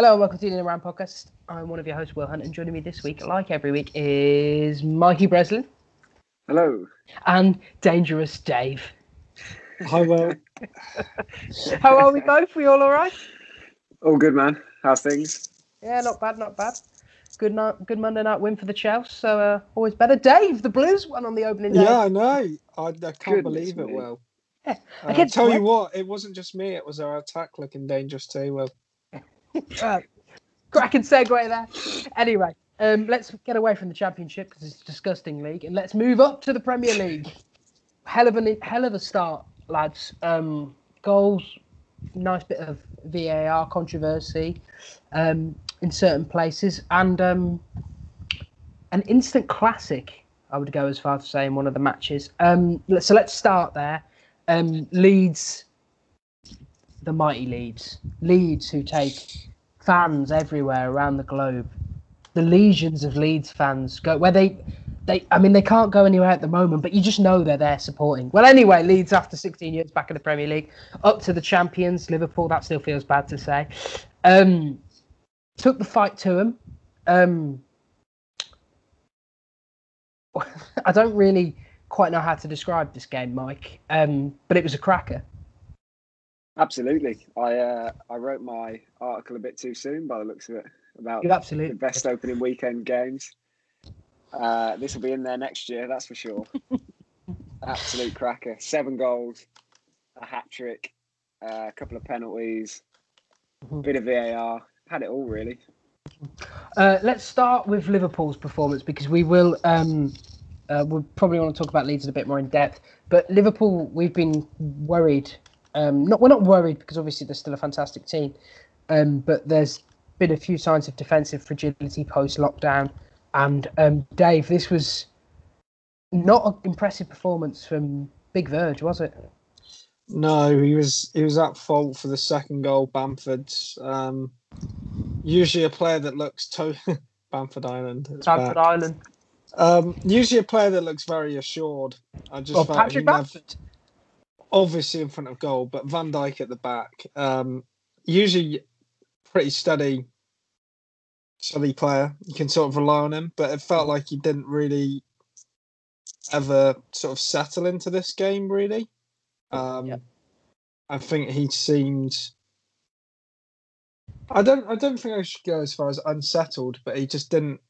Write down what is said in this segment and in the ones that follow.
Hello and welcome to the In Around podcast. I'm one of your hosts, Will Hunt, and joining me this week, like every week, is Mikey Breslin Hello. and Dangerous Dave. Hi, Will. How are we both? We all all right? All good, man. How's things? Yeah, not bad, not bad. Good night, good Monday night win for the Chelsea. So uh, always better. Dave, the Blues won on the opening day. Yeah, I know. I, I can't Goodness believe it, me. Will. Yeah, Uh, against tell you what, it wasn't just me. It was our attack looking dangerous too, Will. Uh, cracking segue there. Anyway, um, let's get away from the Championship because it's a disgusting league, and let's move up to the Premier League. Hell of a hell of a start, lads. Um, goals, nice bit of VAR controversy um, in certain places, and um, an instant classic. I would go as far to say in one of the matches. Um, so let's start there. Um, Leeds, the mighty Leeds, Leeds who take fans everywhere around the globe. The legions of Leeds fans go where they, they. I mean, they can't go anywhere at the moment, but you just know they're there supporting. Well, anyway, Leeds after 16 years back in the Premier League, up to the champions Liverpool. That still feels bad to say. Um, took the fight to them. Um, I don't really quite know how to describe this game, Mike. Um, but it was a cracker. Absolutely. I uh, I wrote my article a bit too soon by the looks of it about You the absolutely. best opening weekend games. Uh, this will be in there next year, that's for sure. Absolute cracker. Seven goals, a hat trick, uh, a couple of penalties, Mhm. bit of VAR. Had it all really. Uh, let's start with Liverpool's performance because we will. Um, uh, we'll probably want to talk about Leeds in a bit more in depth. But Liverpool, we've been worried. Um, not we're not worried because obviously they're still a fantastic team, um, but there's been a few signs of defensive fragility post lockdown. And um, Dave, this was not an impressive performance from Big Virg, was it? No, he was he was at fault for the second goal. Bamford, um, usually a player that looks to Bamford Island. it's Bradford back. Island. Um, usually a player that looks very assured. I just Well, felt he Patrick never- Bamford. Obviously in front of goal, but Van Dijk at the back. Um, usually pretty steady, steady player. You can sort of rely on him, but it felt like he didn't really ever sort of settle into this game. Really, um, Yeah. I think he seemed. I don't. I don't think I should go as far as unsettled, but he just didn't.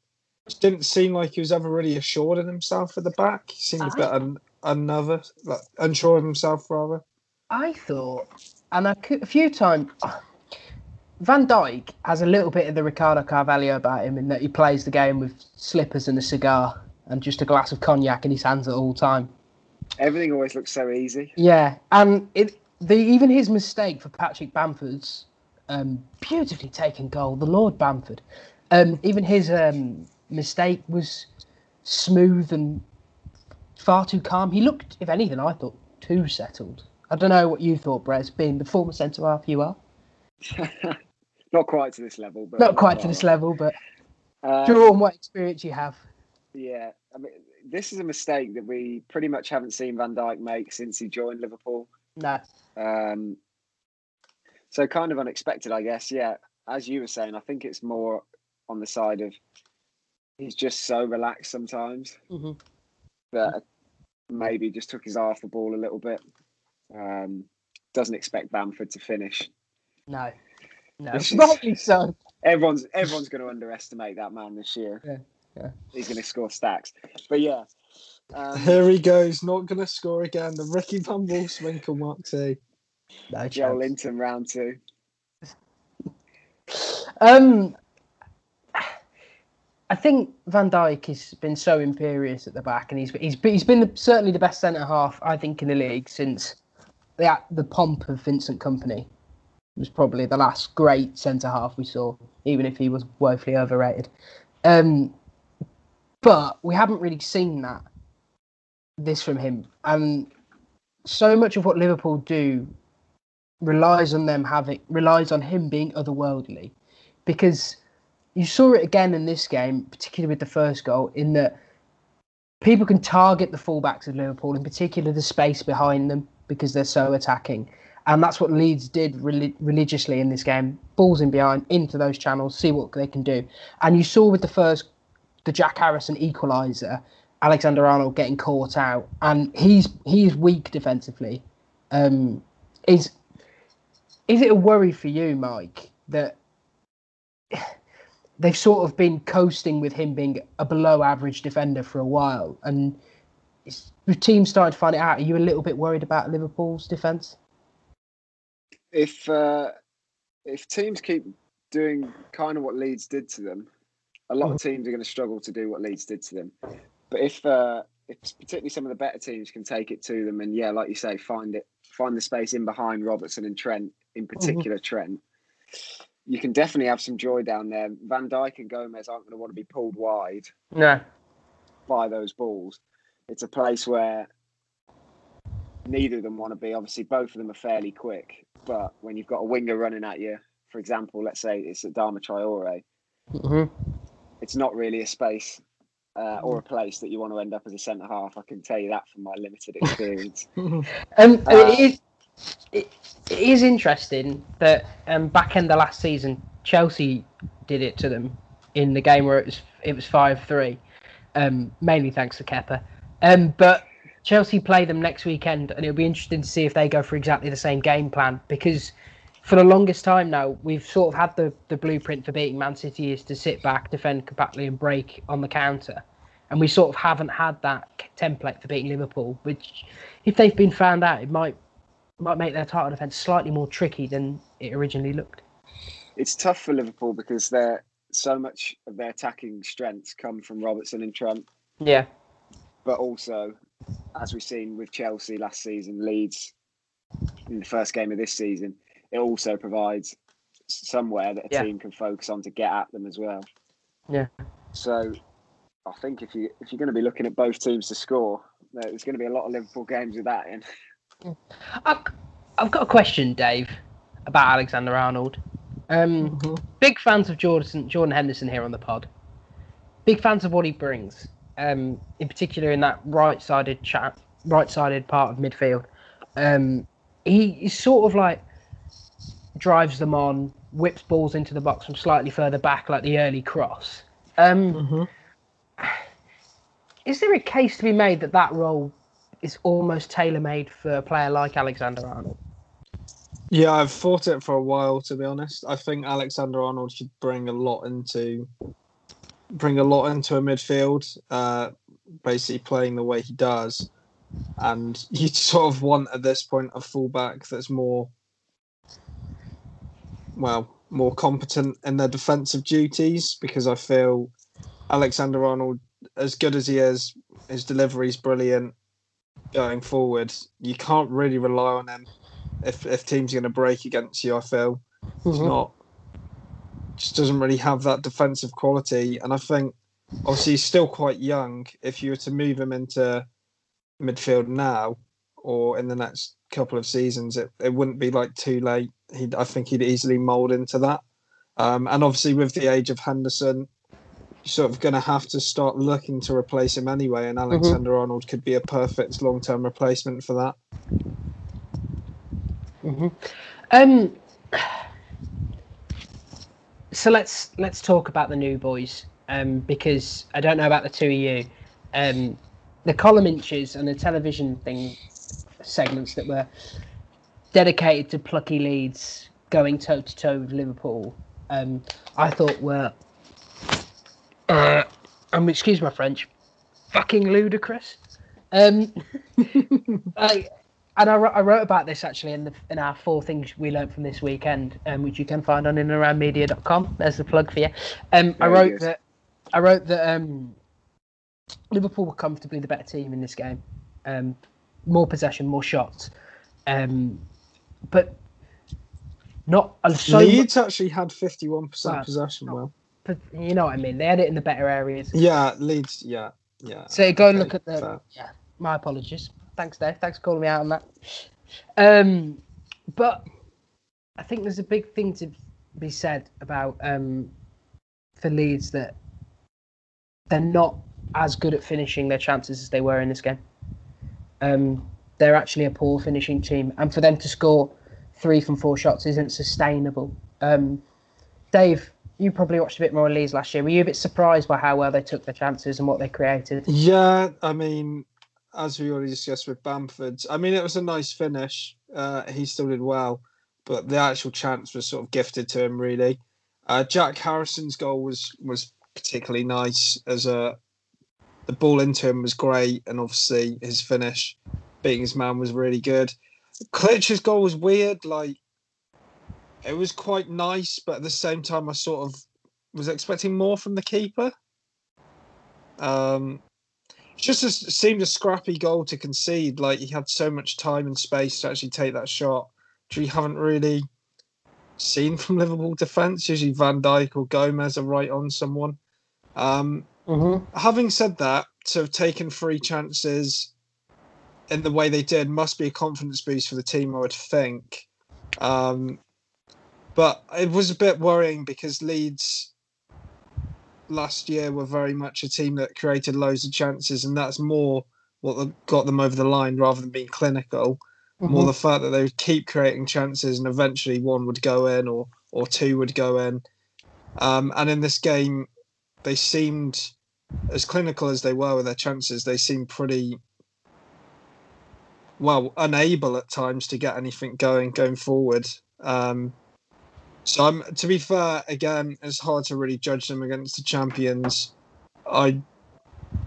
Didn't seem like he was ever really assured in himself at the back. He seemed a bit un, another, like unsure of himself rather. I thought, and a, cou- a few times, Van Dijk has a little bit of the Ricardo Carvalho about him in that he plays the game with slippers and a cigar and just a glass of cognac in his hands at all time. Everything always looks so easy. Yeah, and it the even his mistake for Patrick Bamford's um, beautifully taken goal, the Lord Bamford. Um, even his um, mistake was smooth and far too calm. He looked, if anything, I thought too settled. I don't know what you thought, Brez, being the former centre half you are. Not quite to this level, but Not quite to this level, but Uh, draw on what experience you have. Yeah, I mean, this is a mistake that we pretty much haven't seen Van Dijk make since he joined Liverpool. No, Um, so kind of unexpected, I guess. Yeah, as you were saying, I think it's more on the side of he's just so relaxed sometimes Mhm. That maybe just took his eye off the ball a little bit. Um, doesn't expect Bamford to finish. no, no. This is- Rightly so. Everyone's everyone's going to underestimate that man this year. Yeah, yeah. He's going to score stacks. But yeah, um, Here he goes, not going to score again. The Ricky Van Wolfswinkel Mark two. No Joe chance. Linton round two. Um, I think Van Dijk has been so imperious at the back, and he's he's he's been the, certainly the best centre half I think in the league since the the pomp of Vincent Kompany was probably the last great centre half we saw, even if he was woefully overrated. Um, but we haven't really seen that this from him, and so much of what Liverpool do relies on them having relies on him being otherworldly. Because you saw it again in this game, particularly with the first goal, in that people can target the fullbacks of Liverpool, in particular the space behind them, because they're so attacking. And that's what Leeds did relig- religiously in this game. Balls in behind, into those channels, see what they can do. And you saw with the first, the Jack Harrison equaliser, Alexander Arnold getting caught out, and he's he's weak defensively. Um, is is it a worry for you, Mike, that they've sort of been coasting with him being a below average defender for a while, and the team starting to find it out? Are you a little bit worried about Liverpool's defence? If uh, if teams keep doing kind of what Leeds did to them, a lot of mm-hmm. teams are going to struggle to do what Leeds did to them. But if uh, if particularly some of the better teams can take it to them, and yeah, like you say, find it, find the space in behind Robertson and Trent, in mm-hmm. particular mm-hmm. Trent, you can definitely have some joy down there. Van Dijk and Gomez aren't going to want to be pulled wide. No. By those balls, it's a place where neither of them want to be. Obviously, both of them are fairly quick, but when you've got a winger running at you, for example, let's say it's Adama Traore, mm-hmm. it's not really a space uh, or a place that you want to end up as a centre half. I can tell you that from my limited experience. um, uh, it, is, it, it is interesting that um, back in the last season, Chelsea did it to them in the game where it was it was five three, um, mainly thanks to Kepa. Um, but Chelsea play them next weekend, and it'll be interesting to see if they go for exactly the same game plan because for the longest time now, we've sort of had the, the blueprint for beating Man City is to sit back, defend compactly, and break on the counter. And we sort of haven't had that template for beating Liverpool, which, if they've been found out, it might might make their title defence slightly more tricky than it originally looked. It's tough for Liverpool because they're so much of their attacking strengths come from Robertson and Trent. Yeah. But also, as we've seen with Chelsea last season, Leeds in the first game of this season, it also provides somewhere that a yeah. team can focus on to get at them as well. Yeah. So I think if you if you're going to be looking at both teams to score, there's going to be a lot of Liverpool games with that in. I've, I've got a question, Dave, about Alexander Arnold. Um, mm-hmm. Big fans of Jordan Jordan Henderson here on the pod. Big fans of what he brings, um, in particular in that right-sided chat, right-sided part of midfield. Um, he is sort of like drives them on, whips balls into the box from slightly further back, like the early cross. Um, mm-hmm. Is there a case to be made that that role is almost tailor made for a player like Alexander Arnold? Yeah, I've thought it for a while. To be honest, I think Alexander Arnold should bring a lot into bring a lot into a midfield. Uh, basically, playing the way he does, and you sort of want at this point a fullback that's more well, more competent in their defensive duties because I feel Alexander Arnold, as good as he is, his delivery is brilliant going forward. You can't really rely on them if if teams are going to break against you. I feel mm-hmm. he's not just doesn't really have that defensive quality, and I think obviously he's still quite young. If you were to move him into midfield now or in the next couple of seasons, it, it wouldn't be like too late. He'd, I think he'd easily mould into that. Um, and obviously, with the age of Henderson, sort of going to have to start looking to replace him anyway. And mm-hmm. Alexander mm-hmm. Arnold could be a perfect long term replacement for that. Mm-hmm. Um, so let's let's talk about the new boys um, because I don't know about the two of you. Um, the column inches and the television thing segments that were dedicated to plucky Leeds going toe to toe with Liverpool, um, I thought were, uh, um, excuse my French, fucking ludicrous. Um, I, and I, I, wrote about this actually in the in our four things we learned from this weekend, um, which you can find on inaroundmedia.com. There's the plug for you. Um, I wrote that I wrote that um, Liverpool were comfortably the better team in this game. Um, more possession, more shots. Um, but not so Leeds much, actually had fifty one percent possession. Well, you know what I mean. They had it in the better areas. Yeah, Leeds. Yeah, yeah. So go okay, and look at the. Fair. Yeah, my apologies. Thanks, Dave. Thanks for calling me out on that. Um, but I think there's a big thing to be said about um, for Leeds that they're not as good at finishing their chances as they were in this game. Um, they're actually a poor finishing team, and for them to score three from four shots isn't sustainable. Um, Dave, you probably watched a bit more of Leeds last year. Were you a bit surprised by how well they took their chances and what they created? Yeah, I mean, as we already discussed with Bamford, I mean, it was a nice finish. Uh, he still did well, but the actual chance was sort of gifted to him, really. Uh, Jack Harrison's goal was was particularly nice as a the ball into him was great, and obviously his finish, beating his man, was really good. Klich's goal was weird, like it was quite nice, but at the same time, I sort of was expecting more from the keeper. Um, just a, seemed a scrappy goal to concede. Like he had so much time and space to actually take that shot, which we haven't really seen from Liverpool defence. Usually Van Dijk or Gomez are right on someone. Um, Mm-hmm. having said that, to have taken three chances in the way they did must be a confidence boost for the team, I would think. Um, but it was a bit worrying because Leeds last year were very much a team that created loads of chances, and that's more what got them over the line rather than being clinical. More the fact that they would keep creating chances, and eventually one would go in or or two would go in. Um, and in this game, they seemed as clinical as they were with their chances. They seemed pretty well unable at times to get anything going going forward. Um, so I'm to be fair, again, it's hard to really judge them against the champions. I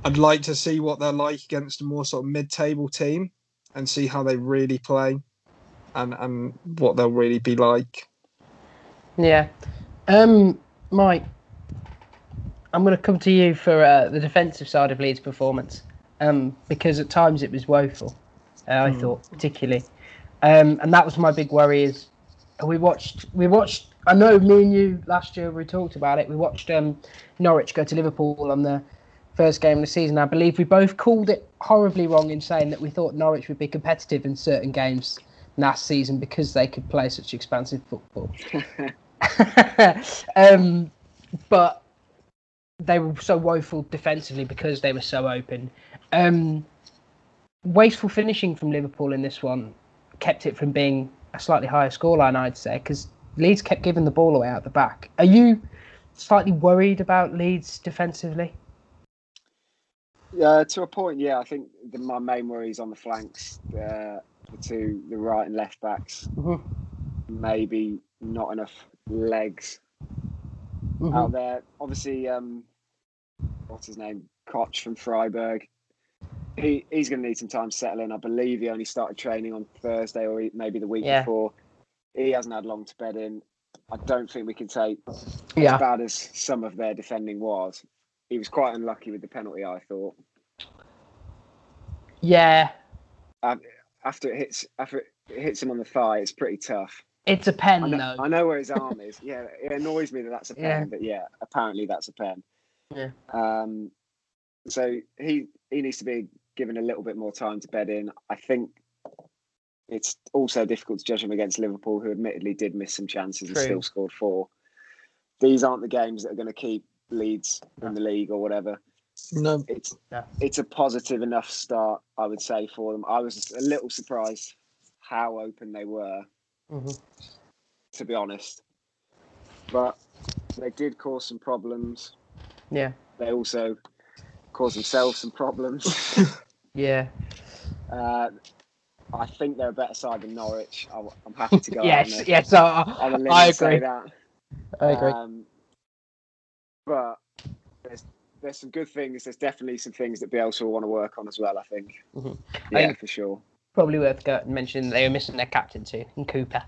I'd like to see what they're like against a more sort of mid-table team and see how they really play and and what they'll really be like. Yeah. Um, Mike, I'm going to come to you for uh, the defensive side of Leeds' performance um, because at times it was woeful. Uh, I thought particularly, um, and that was my big worry. Is we watched we watched. I know me and you last year we talked about it. We watched um, Norwich go to Liverpool on the first game of the season. I believe we both called it horribly wrong in saying that we thought Norwich would be competitive in certain games last season because they could play such expansive football. um, but they were so woeful defensively because they were so open. Um, wasteful finishing from Liverpool in this one kept it from being a slightly higher scoreline, I'd say, because Leeds kept giving the ball away out the back. Are you slightly worried about Leeds defensively? Yeah, to a point, yeah. I think the, my main worry is on the flanks, uh, the two, the right and left backs. Mhm. Maybe not enough legs Mhm. out there. Obviously, um, what's his name? Koch from Freiburg. He he's going to need some time settling. I believe he only started training on Thursday or maybe the week Yeah. before. He hasn't had long to bed in. I don't think we can take Yeah. as bad as some of their defending was. He was quite unlucky with the penalty. I thought Yeah. after it hits after it hits him on the thigh, it's pretty tough. It's a pen, I know, though. I know where his arm is. Yeah, it annoys me that that's a pen, Yeah. but yeah, apparently that's a pen. Yeah. Um, so he he needs to be given a little bit more time to bed in. I think it's also difficult to judge him against Liverpool, who admittedly did miss some chances and still scored four. These aren't the games that are going to keep Leeds in the league or whatever. No, It's No. it's a positive enough start, I would say, for them. I was a little surprised how open they were Mhm. to be honest. But they did cause some problems. Yeah. They also caused themselves some problems. Yeah. uh, I think they're a better side than Norwich. I, am happy to go Yes. on Yes. I, on a limb I and say agree. that. I agree. Um, but there's there's some good things. There's definitely some things that Bielsa will want to work on as well. I think. Mhm. Yeah, I- for sure. Probably worth mentioning they were missing their captain too, in Cooper.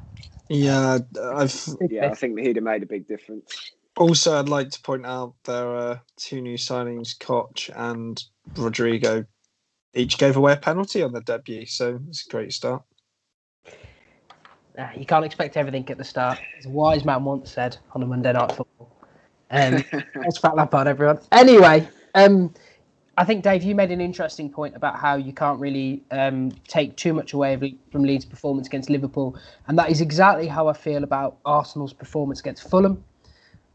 yeah, I've Yeah, I think that he'd have made a big difference. also I'd like to point out there are two new signings, Koch and Rodrigo. Each gave away a penalty on their debut, so it's a great start. Ah, you can't expect everything at the start. As a wise man once said on a Monday night football. Um, Thanks, Pat Lampard, everyone. Anyway, um, I think Dave, you made an interesting point about how you can't really um, take too much away from Leeds' performance against Liverpool, and that is exactly how I feel about Arsenal's performance against Fulham.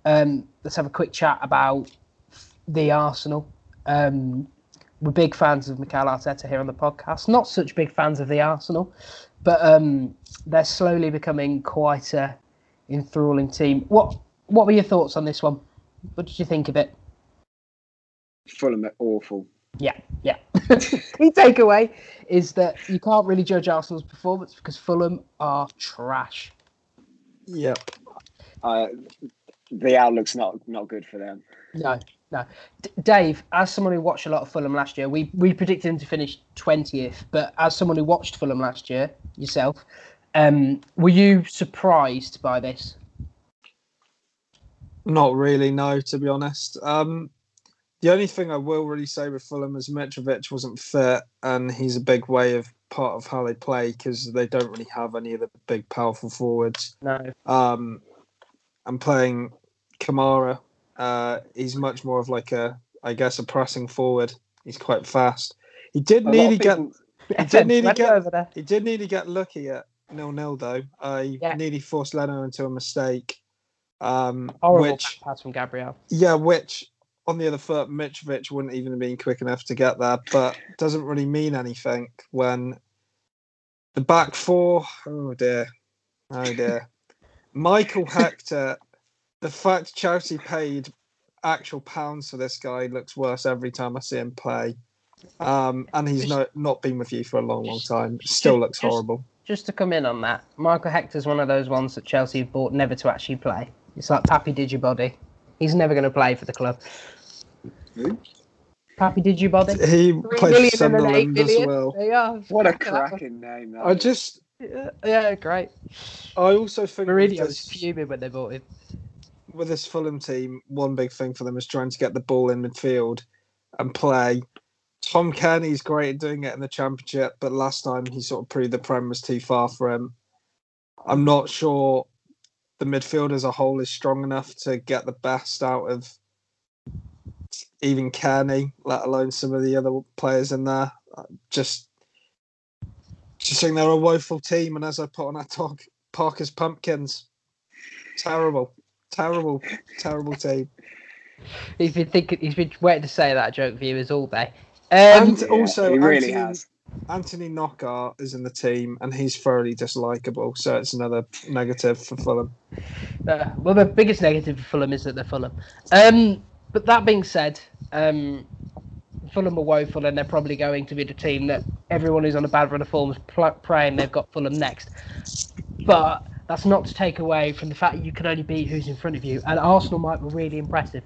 Um, let's have a quick chat about the Arsenal. Um, we're big fans of Mikel Arteta here on the podcast. Not such big fans of the Arsenal, but um, they're slowly becoming quite a enthralling team. What What were your thoughts on this one? What did you think of it? Fulham are awful. Yeah, yeah. Key takeaway is that you can't really judge Arsenal's performance because Fulham are trash. Yep. Uh, the outlook's not not good for them. No, no. D- Dave, as someone who watched a lot of Fulham last year, we we predicted them to finish twentieth. But as someone who watched Fulham last year yourself, um, were you surprised by this? Not really, no, to be honest. Um, the only thing I will really say with Fulham is Mitrovic wasn't fit, and he's a big way of part of how they play because they don't really have any of the big, powerful forwards. No. Um, and playing Kamara, uh, he's much more of like a, I guess, a pressing forward. He's quite fast. He did A nearly get, he did nearly get, over there. he did nearly get lucky at nil nil though. Uh, he Yeah. nearly forced Leno into a mistake. Um, Horrible which pass from Gabriel. yeah, which on the other foot, Mitrovic wouldn't even have been quick enough to get there, but doesn't really mean anything when the back four, oh dear, oh dear. Michael Hector, the fact Chelsea paid actual pounds for this guy looks worse every time I see him play. Um, and he's no, not been with you for a long, long time. Still looks horrible. Just to come in on that, Michael Hector's one of those ones that Chelsea have bought never to actually play. It's like Papy Djilobodji. He's never going to play for the club. Who? Papy Djilobodji. He Three played million for and an eight Sunderland as well. There you are. What a Look at that one. cracking name! That I is. just, Yeah, yeah, great. I also think with Mourinho was fuming when they bought him. With this Fulham team, one big thing for them is trying to get the ball in midfield and play. Tom Cairney's great at doing it in the championship, but last time he sort of proved the Prem was too far for him. I'm not sure the midfield as a whole is strong enough to get the best out of even Cairney, let alone some of the other players in there. Just, just think they're a woeful team, and as I put on our talk, Parker's Pumpkins, terrible, terrible, terrible team. He's been thinking. He's been waiting to say that joke, viewers, all day. Um, And- Yeah, also, he really Anthony- has. Anthony Knockaert is in the team, and he's thoroughly dislikable. So it's another negative for Fulham. Uh, well, the biggest negative for Fulham is that they're Fulham. Um, but that being said, um, Fulham are woeful, and they're probably going to be the team that everyone who's on a bad run of form is pl- praying they've got Fulham next. But that's not to take away from the fact that you can only beat who's in front of you, and Arsenal might be really impressive.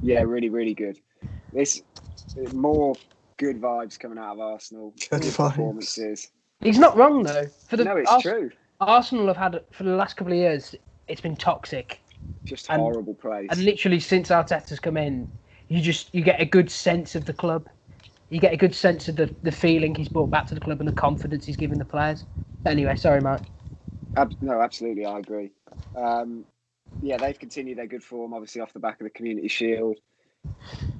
Yeah, really, really good. This more good vibes coming out of Arsenal. Good Good performances. He's not wrong though. For the no, it's Ars- true. Arsenal have had for the last couple of years, it's been toxic. Just and- horrible plays. And literally since Arteta's come in, you just you get a good sense of the club. You get a good sense of the, the feeling he's brought back to the club and the confidence he's given the players. Anyway, sorry, Mike. Ab- no, absolutely, I agree. Um, yeah, they've continued their good form, obviously off the back of the Community Shield.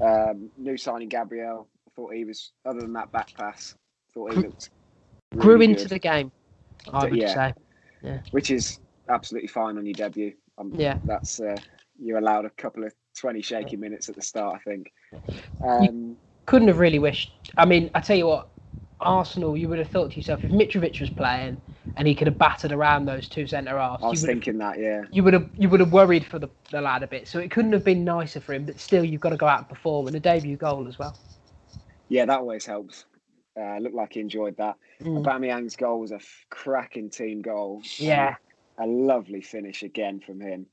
Um, new signing Gabriel. I thought he was, other than that back pass, thought he looked really Grew into good, the game, I would Yeah. say. which is absolutely fine on your debut. Um, Yeah. that's uh, you're allowed a couple of twenty shaky minutes at the start, I think. Um, Couldn't have really wished. I mean, I tell you what, Arsenal, you would have thought to yourself if Mitrovic was playing and he could have battered around those two centre halves, I was thinking that, yeah. you would have you would have worried for the, the lad a bit. So it couldn't have been nicer for him. But still, you've got to go out and perform, and a debut goal as well. Yeah, that always helps. Uh, looked like he enjoyed that. Mm. Aubameyang's goal was a f- cracking team goal. Yeah, a lovely finish again from him.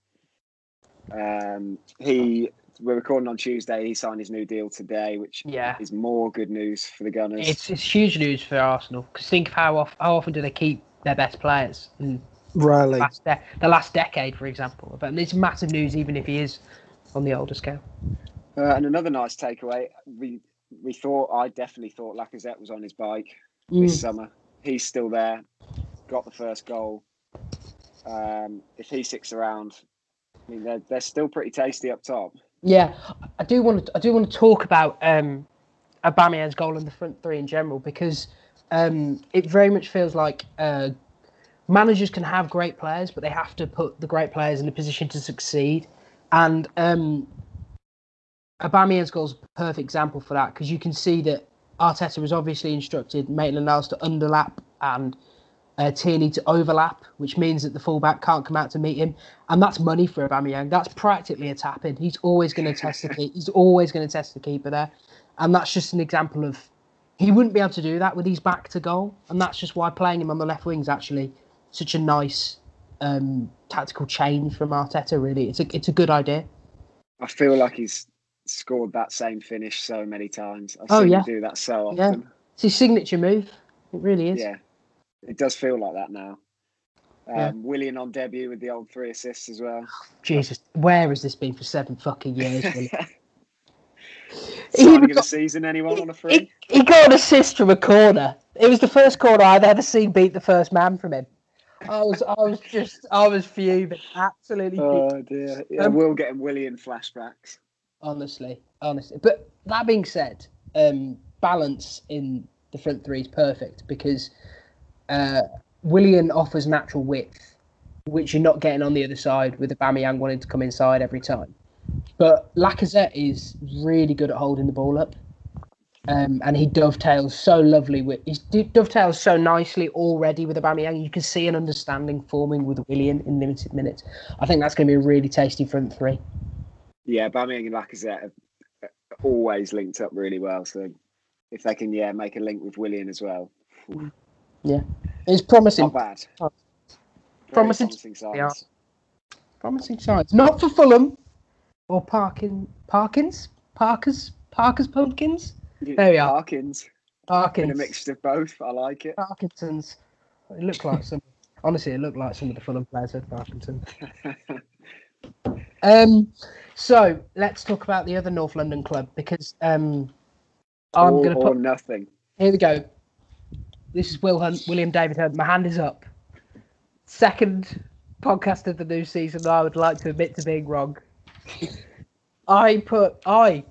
Um, he we're recording on Tuesday. He signed his new deal today, which yeah. is more good news for the Gunners. It's it's huge news for Arsenal because think of how often how often do they keep their best players in Rarely. the last, de- the last decade, for example. But it's massive news, even if he is on the older scale. Uh, and another nice takeaway. We we thought I definitely thought Lacazette was on his bike this summer. He's still there. Got the first goal. Um, if he sticks around, I mean they're they're still pretty tasty up top. Yeah, I do want to. I do want to talk about um, Aubameyang's goal in the front three in general because um, it very much feels like uh, managers can have great players, but they have to put the great players in a position to succeed. And um, Aubameyang's goal is a perfect example for that because you can see that Arteta was obviously instructed Maitland-Niles to underlap and uh, Tierney to overlap, which means that the fullback can't come out to meet him, and that's money for Aubameyang. That's practically a tap in. He's always going to test the. He's always going to test the keeper there, and that's just an example of he wouldn't be able to do that with his back to goal, and that's just why playing him on the left wing is actually such a nice um, tactical change from Arteta. Really, it's a it's a good idea. I feel like he's scored that same finish so many times. I've Oh, seen yeah. him do that so often. Yeah. It's his signature move. It really is. Yeah, it does feel like that now. Um, Yeah. Willian on debut with the old three assists as well. Jesus, where has this been for seven fucking years? Even of the season, anyone on a he, free? he got an assist from a corner. It was the first corner I've ever seen beat the first man from him. I was, I was just, I was fuming, absolutely fuming. Oh dear. Yeah, Um, we'll get him Willian flashbacks. honestly, honestly. But that being said, um, balance in the front three is perfect because uh, Willian offers natural width, which you're not getting on the other side with Aubameyang wanting to come inside every time. But Lacazette is really good at holding the ball up. Um, and he dovetails so lovely with he dovetails so nicely already with Aubameyang. You can see an understanding forming with Willian in limited minutes. I think that's going to be a really tasty front three. Yeah, Bamiyang and Lacazette have uh, always linked up really well. So if they can, yeah, make a link with Willian as well, Yeah, It's promising. not bad. Promising promising Yeah. signs. Promising signs. Not for Fulham or Parkin Parkins? Parkers? Parkers Pumpkins? There we are. Parkins. Parkins. In a mixture of both. I like it. Parkinson's. It looked like some honestly it looked like some of the Fulham players had Parkinson. Um so let's talk about the other North London club because um I'm gonna or put nothing. here we go. This is Will Hunt, William David Hunt. My hand is up. Second podcast of the new season. I would like to admit to being wrong. I put I,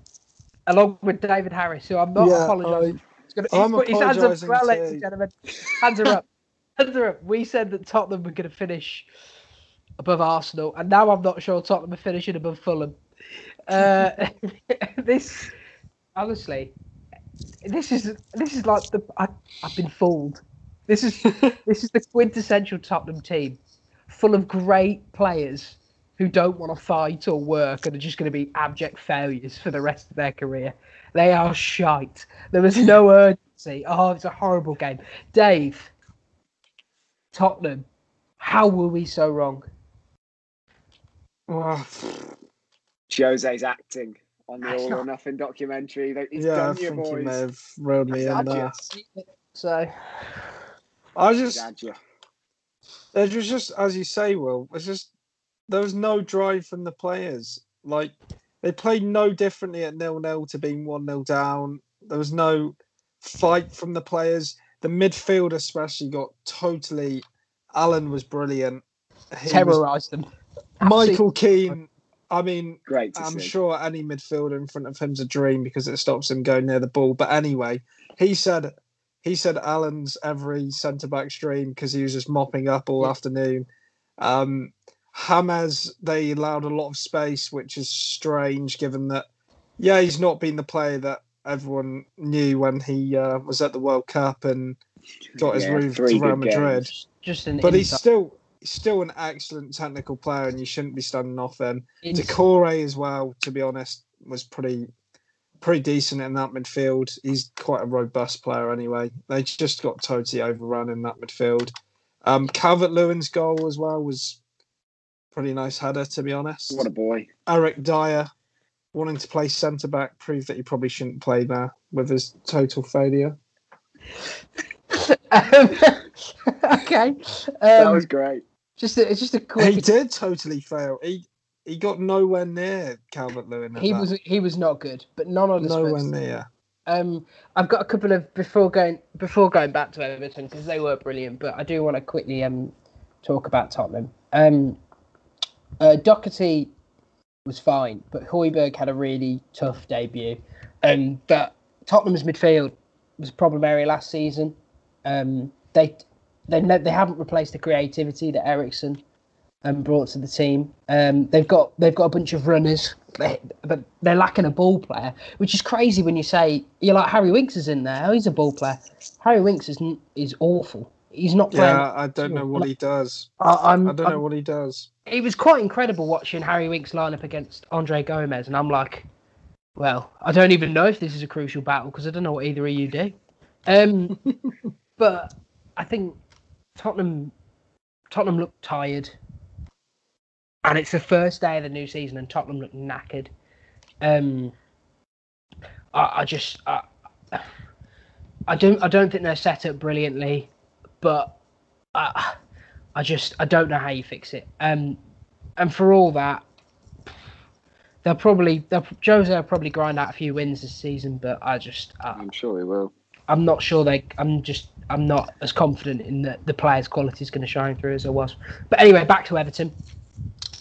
along with David Harris, who I'm not Yeah, apologising. I'm put his hands up well, ladies and gentlemen. Hands are up. Hands are up. We said that Tottenham were going to finish above Arsenal, and now I'm not sure Tottenham are finishing above Fulham. Uh, this, honestly, this is this is like the I, I've been fooled. This is this is the quintessential Tottenham team, full of great players who don't want to fight or work and are just going to be abject failures for the rest of their career. They are shite. There was no urgency. Oh, it's a horrible game. Dave, Tottenham, how were we so wrong? Oh, Jose's acting on the All or Nothing documentary. They- He's yeah, I done you, think he may have reeled me in there. So, I just, had you. there was just, as you say, Will, it's just there was no drive from the players. Like they played no differently at nil nil to being one 0 down. There was no fight from the players. The midfield especially got totally. Allan was brilliant. He was- terrorised them. Michael Keane. I mean, Great I'm see. sure any midfielder in front of him's a dream because it stops him going near the ball. But anyway, he said he said Allan's every centre back's dream because he was just mopping up all Yeah. afternoon. Um, James, they allowed a lot of space, which is strange given that, yeah, he's not been the player that everyone knew when he uh, was at the World Cup and got his Yeah, move to Real Madrid. games. Just an But he's inside- still he's still an excellent technical player, and you shouldn't be standing off him. Doucouré as well, to be honest, was pretty pretty decent in that midfield. He's quite a robust player anyway. They just got totally overrun in that midfield. Um, Calvert Lewin's goal as well was pretty nice header, to be honest. What a boy. Eric Dier wanting to play centre back proved that he probably shouldn't play there with his total failure. Um, okay. That Um, was great. just a, it's just a quick. He did totally fail. He he got nowhere near Calvert Lewin. He was he was not good, but none of the nowhere Spurs. near. Um, I've got a couple of before going before going back to Everton because they were brilliant, but I do want to quickly um talk about Tottenham. Um, uh, Doherty was fine, but Højbjerg had a really tough debut. Um, but Tottenham's midfield was a problem area last season. Um, they they they haven't replaced the creativity that Eriksen um, brought to the team. Um, they've got they've got a bunch of runners, but they're lacking a ball player, which is crazy when you say you're like Harry Winks is in there. Oh, he's a ball player. Harry Winks is is awful. He's not playing. Yeah, I don't know what he does. I, I'm, I don't I'm- know what he does. it was quite incredible watching Harry Winks line up against Andre Gomes, and I'm like, well, I don't even know if this is a crucial battle because I don't know what either of you do. Um, but I think Tottenham, Tottenham look tired, and it's the first day of the new season, and Tottenham looked knackered. Um, I, I just, I, I don't, I don't think they're set up brilliantly, but I, I just, I don't know how you fix it. Um, and for all that, they'll probably, they'll, Jose will probably grind out a few wins this season, but I just, I, I'm sure he will. I'm not sure they. I'm just. I'm not as confident in the the players' quality is going to shine through as I was. But anyway, back to Everton,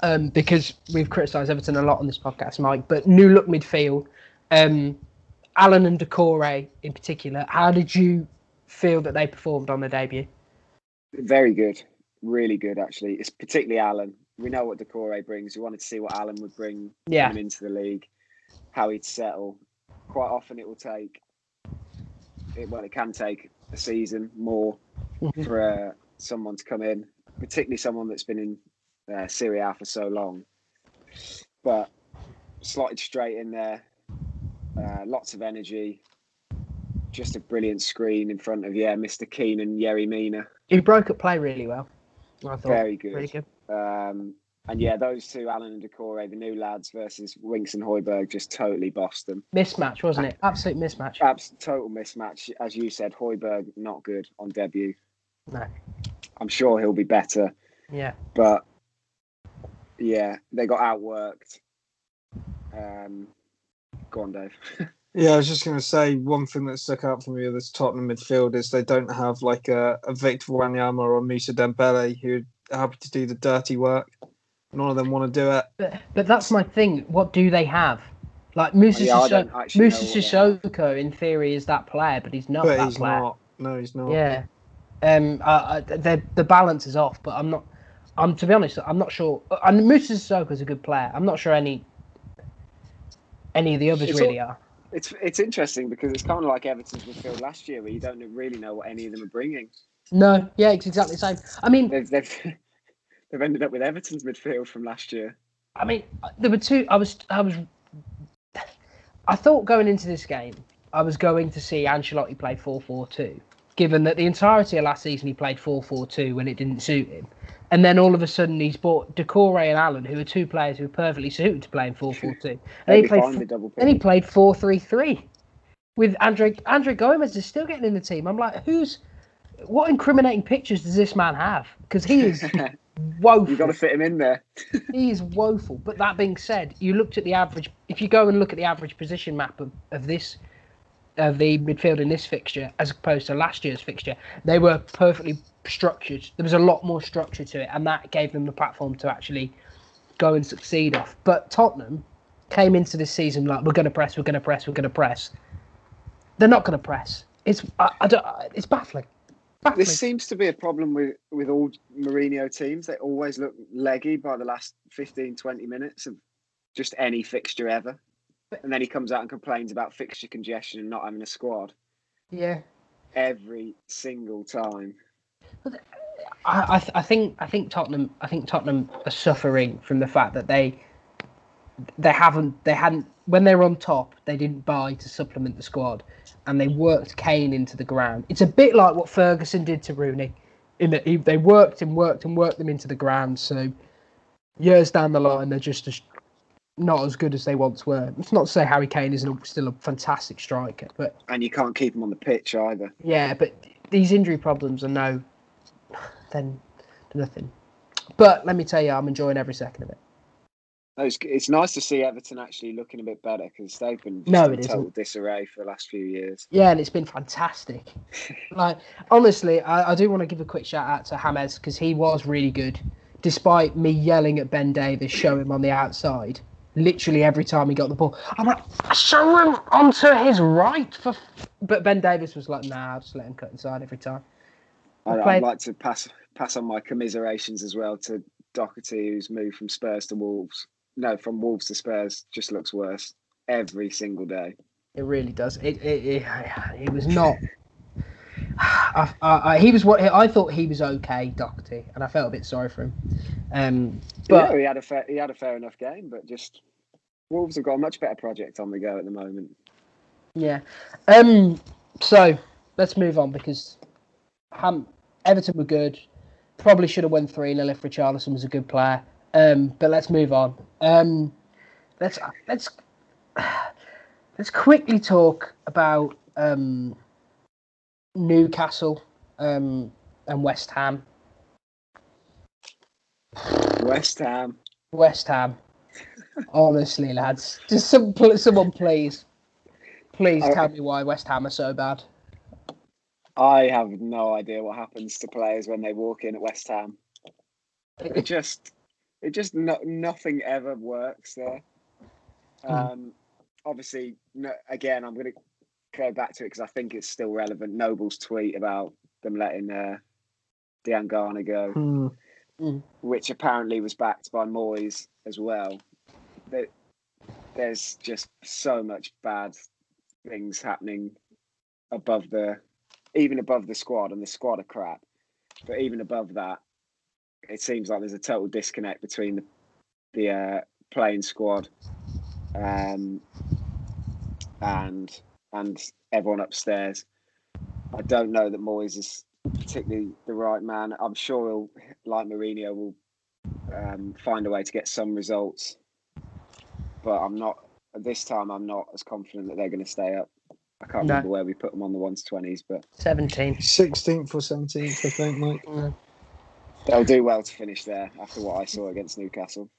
um, because we've criticised Everton a lot on this podcast, Mike. But new look midfield, um, Allan and Doucouré in particular. How did you feel that they performed on their debut? Very good, really good actually. It's particularly Allan. We know what Doucouré brings. We wanted to see what Allan would bring Yeah, into the league, how he'd settle. Quite often, it will take. It, well, it can take a season more Mhm. for uh, someone to come in, particularly someone that's been in uh, Serie A for so long. But slotted straight in there, uh, lots of energy, just a brilliant screen in front of yeah, Mr. Keane and Yerry Mina. he broke up play really well. I thought Very good. really good. Um, and yeah, those two, Allan and Doucouré, the new lads versus Winks and Højbjerg, just totally bossed them. Mismatch, wasn't it? Absolute mismatch. Abs- total mismatch, as you said. Højbjerg not good on debut. No. I'm sure he'll be better, Yeah. but yeah, they got outworked. Um, go on, Dave. Yeah, I was just going to say one thing that stuck out for me with this Tottenham midfield is they don't have like a, a Victor Wanyama or a Mousa Dembele who are happy to do the dirty work. None of them want to do it. But, but that's my thing. What do they have? Like Moussa, Yeah, Sissoko, don't actually know Moussa Sissoko, in theory, is that player, but he's not but that he's player. not. No, he's not. Yeah. Um. I, I, the the balance is off, but I'm not. I'm to be honest. I'm not sure. And Moussa Sissoko is a good player. I'm not sure any. Any of the others It's really all- are. It's it's interesting because it's kind of like Everton's midfield last year, where you don't really know what any of them are bringing. No. Yeah. It's exactly the same. I mean, They've they've they've ended up with Everton's midfield from last year. I mean, there were two. I was. I was. I thought going into this game, I was going to see Ancelotti play 4-4-2, given that the entirety of last season he played 4-4-2 when it didn't suit him, and then all of a sudden he's bought Doucouré and Allan, who are two players who are perfectly suited to playing 4-4-2, and he played. Then he played 4-3-3 with Andre Andre Gomes is still getting in the team. I'm like, who's what incriminating pictures does this man have? Because he is woeful. You've got to fit him in there. He is woeful. But that being said, you looked at the average. If you go and look at the average position map of, of this, Uh, of the midfield in this fixture, as opposed to last year's fixture, they were perfectly structured. There was a lot more structure to it, and that gave them the platform to actually go and succeed off. But Tottenham came into this season like we're going to press, we're going to press, we're going to press. They're not going to press. It's I, I don't. It's baffling. Baffling. This seems to be a problem with, with all Mourinho teams. They always look leggy by the last 15, 20 minutes of just any fixture ever. And then he comes out and complains about fixture congestion and not having a squad yeah. every single time. Uh, I, I, th- I think I think Tottenham I think Tottenham are suffering from the fact that they they haven't they hadn't when they were on top they didn't buy to supplement the squad and they worked Kane into the ground. It's a bit like what Ferguson did to Rooney, in that he, they worked and worked and worked them into the ground. So years down the line they're just as, not as good as they once were. It's not to say Harry Kane isn't still a fantastic striker, but And you can't keep him on the pitch either. yeah, but these injury problems are no, then nothing. But let me tell you, I'm enjoying every second of it. No, It's, it's nice to see Everton actually looking a bit better because they've been just No, in it isn't. total disarray for the last few years. Yeah, and it's been fantastic. like honestly, I, I do want to give a quick shout out to James because he was really good, despite me yelling at Ben Davies, show him on the outside. Literally every time he got the ball, I'm like, show him onto his right. For, f-" but Ben Davies was like, nah, I'll just let him cut inside every time. I'd, played- I'd like to pass pass on my commiserations as well to Doherty, who's moved from Spurs to Wolves, no, from Wolves to Spurs, just looks worse every single day. It really does. It it it, it was not. I, I, I, he was what I thought he was okay, Doherty, and I felt a bit sorry for him. Um, but yeah, he had a fair, he had a fair enough game, but just Wolves have got a much better project on the go at the moment. Yeah. Um. So let's move on because Ham, Everton were good. Probably should have won three 0 if Richarlison was a good player. Um. But let's move on. Um. Let's let's let's quickly talk about um Newcastle um and West Ham. West Ham. West Ham. Honestly, lads, just some someone please, please tell me why West Ham are so bad. I have no idea what happens to players when they walk in at West Ham. It just, it just no, nothing ever works there. Um, obviously, no, again, I'm going to go back to it because I think it's still relevant. Noble's tweet about them letting uh, Diangana go, Hmm. Mm. which apparently was backed by Moyes as well. There, there's just so much bad things happening above the, even above the squad, and the squad are crap. But even above that, it seems like there's a total disconnect between the, the uh, playing squad um, and and everyone upstairs. I don't know that Moyes is particularly the right man. I'm sure he'll, like Mourinho, will um, find a way to get some results. But I'm not this time. I'm not as confident that they're going to stay up. I can't No. remember where we put them on the ones twenties, but Seventeen. 16th or 17th, I think, Mike. they'll do well to finish there after what I saw against Newcastle.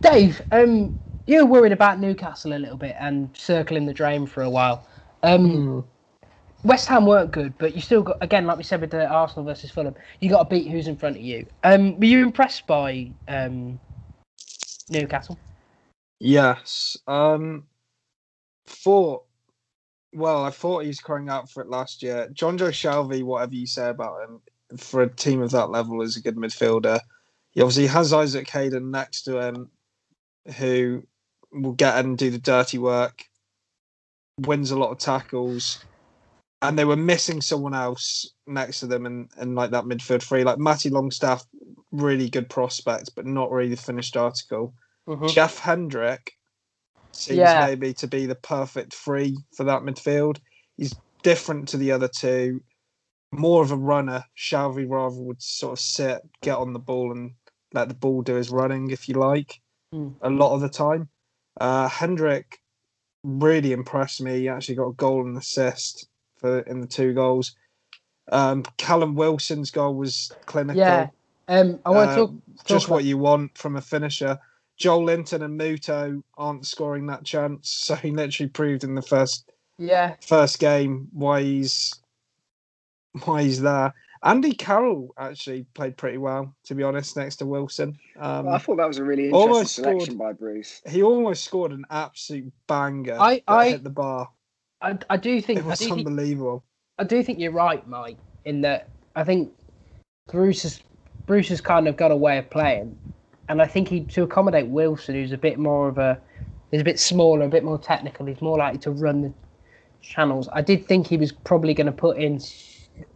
Dave, um, you were worried about Newcastle a little bit and circling the drain for a while. Um, Hmm. West Ham weren't good, but you still got again, like we said with the Arsenal versus Fulham, you got to beat who's in front of you. Um, were you impressed by um, Newcastle? Yes. Um, thought, well, I thought he was crying out for it last year. Jonjo Shelvey, whatever you say about him, for a team of that level, is a good midfielder. He obviously has Isaac Hayden next to him, who will get in and do the dirty work, wins a lot of tackles. And they were missing someone else next to them and, in like that midfield three. Like Matty Longstaff, really good prospect, but not really the finished article. Jeff Hendrick seems Yeah. maybe to be the perfect free for that midfield. He's different to the other two, more of a runner. Shelvey rather would sort of sit, get on the ball, and let the ball do his running, if you like, Hmm. a lot of the time. Uh, Hendrick really impressed me. He actually got a goal and assist for in the two goals. Um, Callum Wilson's goal was clinical Yeah. Um, I want to Uh, talk, talk just about- what you want from a finisher. Joelinton and Muto aren't scoring that chance, so he literally proved in the first Yeah, first game why he's why he's there. Andy Carroll actually played pretty well, to be honest, next to Wilson. Um, Well, I thought that was a really interesting almost selection scored- by Bruce. he almost scored an absolute banger. I- that I- hit the bar. I, I do think It I was do think, unbelievable. I do think you're right, Mike. In that, I think Bruce has Bruce has kind of got a way of playing, and I think he to accommodate Wilson, who's a bit more of a, he's a bit smaller, a bit more technical. He's more likely to run the channels. I did think he was probably going to put in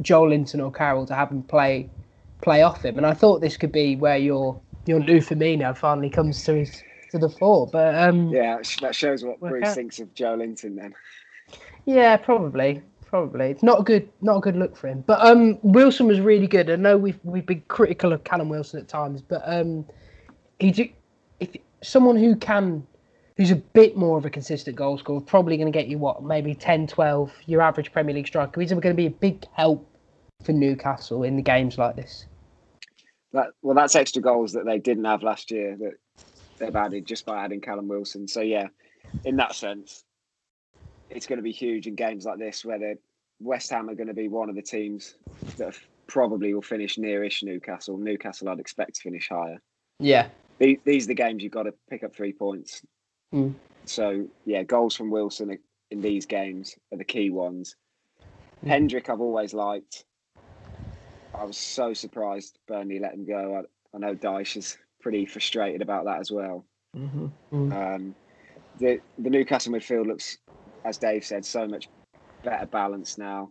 Joelinton or Carroll to have him play play off him, and I thought this could be where your your new Firmino finally comes to his to the fore. But um, Yeah, that shows what Bruce out. thinks of Joelinton then. Yeah, probably, probably. It's not a good, not a good look for him. But um, Wilson was really good. I know we've we've been critical of Callum Wilson at times, but um, he do, if someone who can, who's a bit more of a consistent goal scorer, probably going to get you what maybe 10, 12, your average Premier League striker. He's going to be a big help for Newcastle in the games like this. That well, that's extra goals that they didn't have last year that they've added just by adding Callum Wilson. So yeah, in that sense, it's going to be huge in games like this where West Ham are going to be one of the teams that probably will finish nearish Newcastle. Newcastle, I'd expect to finish higher. Yeah, These, these are the games you've got to pick up three points. Mm. So yeah, goals from Wilson in these games are the key ones. Mm. Hendrick, I've always liked. I was so surprised Burnley let him go. I know Dyche is pretty frustrated about that as well. hmm Um, the the Newcastle midfield looks, as Dave said, so much better balanced now.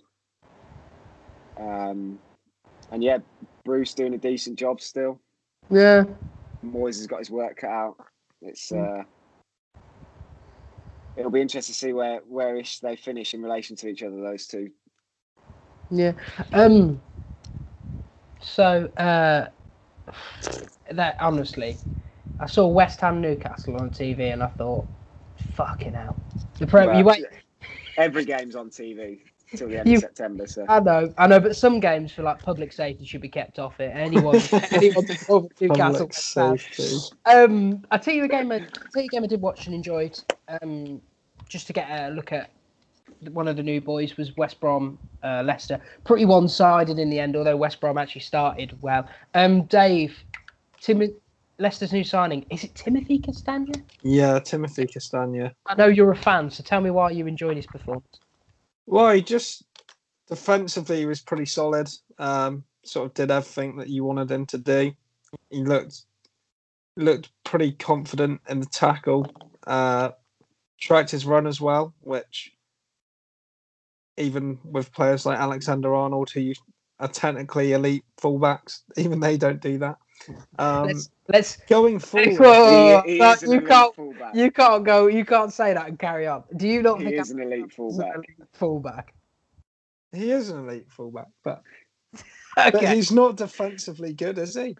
Um, and yeah, Bruce doing a decent job still. Yeah. Moyes has got his work cut out. It's Mm. uh, it'll be interesting to see where where ish they finish in relation to each other. Those two. Yeah. Um. So, uh, that honestly, I saw West Ham Newcastle on TV and I thought, fucking hell. The pro, Well, you wait. Every game's on TV till the end You- of September. So I know, I know, but some games for like public safety should be kept off it. Anyone, anyone involved with Newcastle. Public safety. Um, I tell you a game. I tell you a game I did watch and enjoyed. Um, just to get a look at one of the new boys was West Brom, uh, Leicester. Pretty one-sided in the end, although West Brom actually started well. Um, Dave, Tim, Leicester's new signing is it Timothy Castagne? Yeah, Timothy Castagne. I know you're a fan, so tell me why you enjoyed his performance. Well, he just defensively he was pretty solid. Um, sort of did everything that you wanted him to do. He looked looked pretty confident in the tackle. Uh, tracked his run as well, which even with players like Alexander Arnold, who are technically elite fullbacks, even they don't do that. Um, Let's let's. going forward, Whoa, he, he no, you can't. fullback. You can't go. You can't say that and carry on. Do you not he think is an elite fullback. an elite fullback? he is an elite fullback, but, but Okay. he's not defensively good, is he?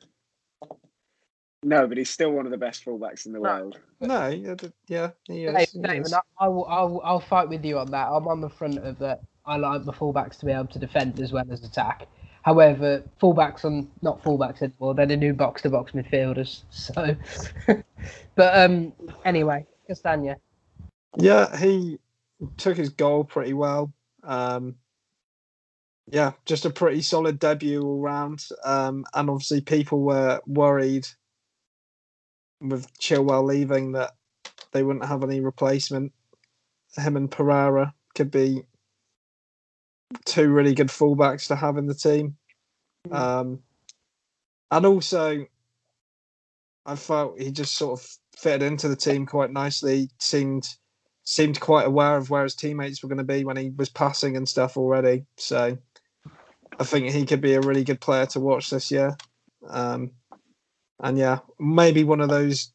No, but he's still one of the best fullbacks in the No. world. No, yeah, yeah, he is. Dave, he Dave, is. I, I will, I will, I'll fight with you on that. I'm on the front of that. I like the fullbacks to be able to defend as well as attack. However, fullbacks are not fullbacks anymore. They're the new box-to-box midfielders. So, but um, anyway, Castagne. Yeah, he took his goal pretty well. Um, yeah, just a pretty solid debut all round. Um, and obviously, people were worried with Chilwell leaving that they wouldn't have any replacement. Him and Pereira could be two really good fullbacks to have in the team. Um, and also, I felt he just sort of fitted into the team quite nicely. Seemed seemed quite aware of where his teammates were going to be when he was passing and stuff already. So I think he could be a really good player to watch this year. Um, and yeah, maybe one of those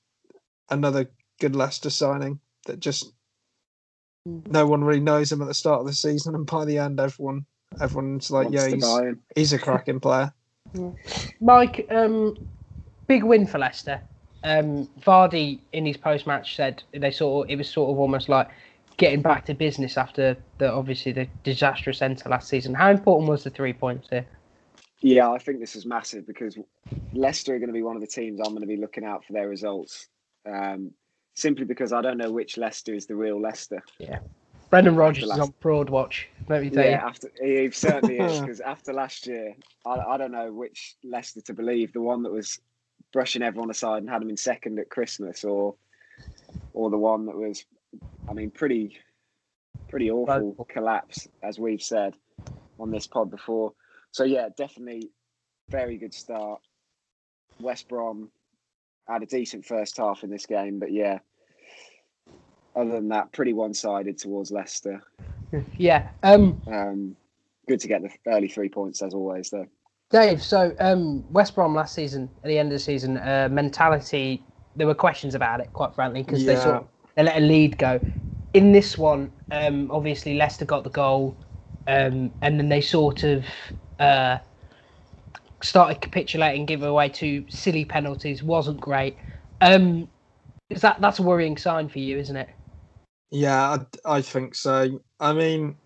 another good Leicester signing that just no one really knows him at the start of the season, and by the end, everyone everyone's like, Wants yeah, he's he's a cracking player. Mike, um, big win for Leicester. Um, Vardy in his post-match said they sort of, it was sort of almost like getting back to business after the obviously the disastrous end to last season. How important was the three points here? Yeah, I think this is massive because Leicester are going to be one of the teams I'm going to be looking out for their results. Um, simply because I don't know which Leicester is the real Leicester. Yeah. Brendan Rodgers is on broad watch. Let me tell Yeah, you. after he certainly is because after last year, I, I don't know which Leicester to believe. The one that was brushing everyone aside and had them in second at Christmas, or or the one that was, I mean, pretty pretty awful collapse as we've said on this pod before. So yeah, definitely very good start. West Brom had a decent first half in this game, but yeah. Other than that, pretty one-sided towards Leicester. Yeah. Um, Um, good to get the early three points as always, though. Dave, so um, West Brom last season, at the end of the season, uh, mentality, there were questions about it, quite frankly, because they sort of, they let a lead go. In this one, um, obviously Leicester got the goal, um, and then they sort of uh, started capitulating, giving away two silly penalties. wasn't great. Um, is that that's a worrying sign for you, isn't it? Yeah, I, I think so. I mean,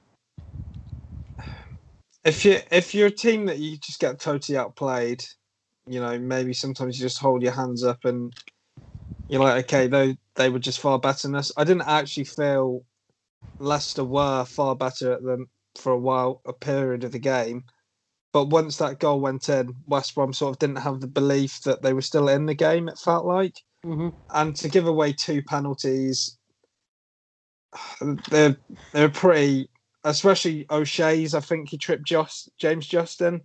if you if you're a team that you just get totally outplayed, you know, maybe sometimes you just hold your hands up and you're like, okay, they they were just far better than us. I didn't actually feel Leicester were far better than for a while, a period of the game. But once that goal went in, West Brom sort of didn't have the belief that they were still in the game. It felt like Mm-hmm. and to give away two penalties, they're they're pretty. Especially O'Shea's, I think he tripped Just James Justin.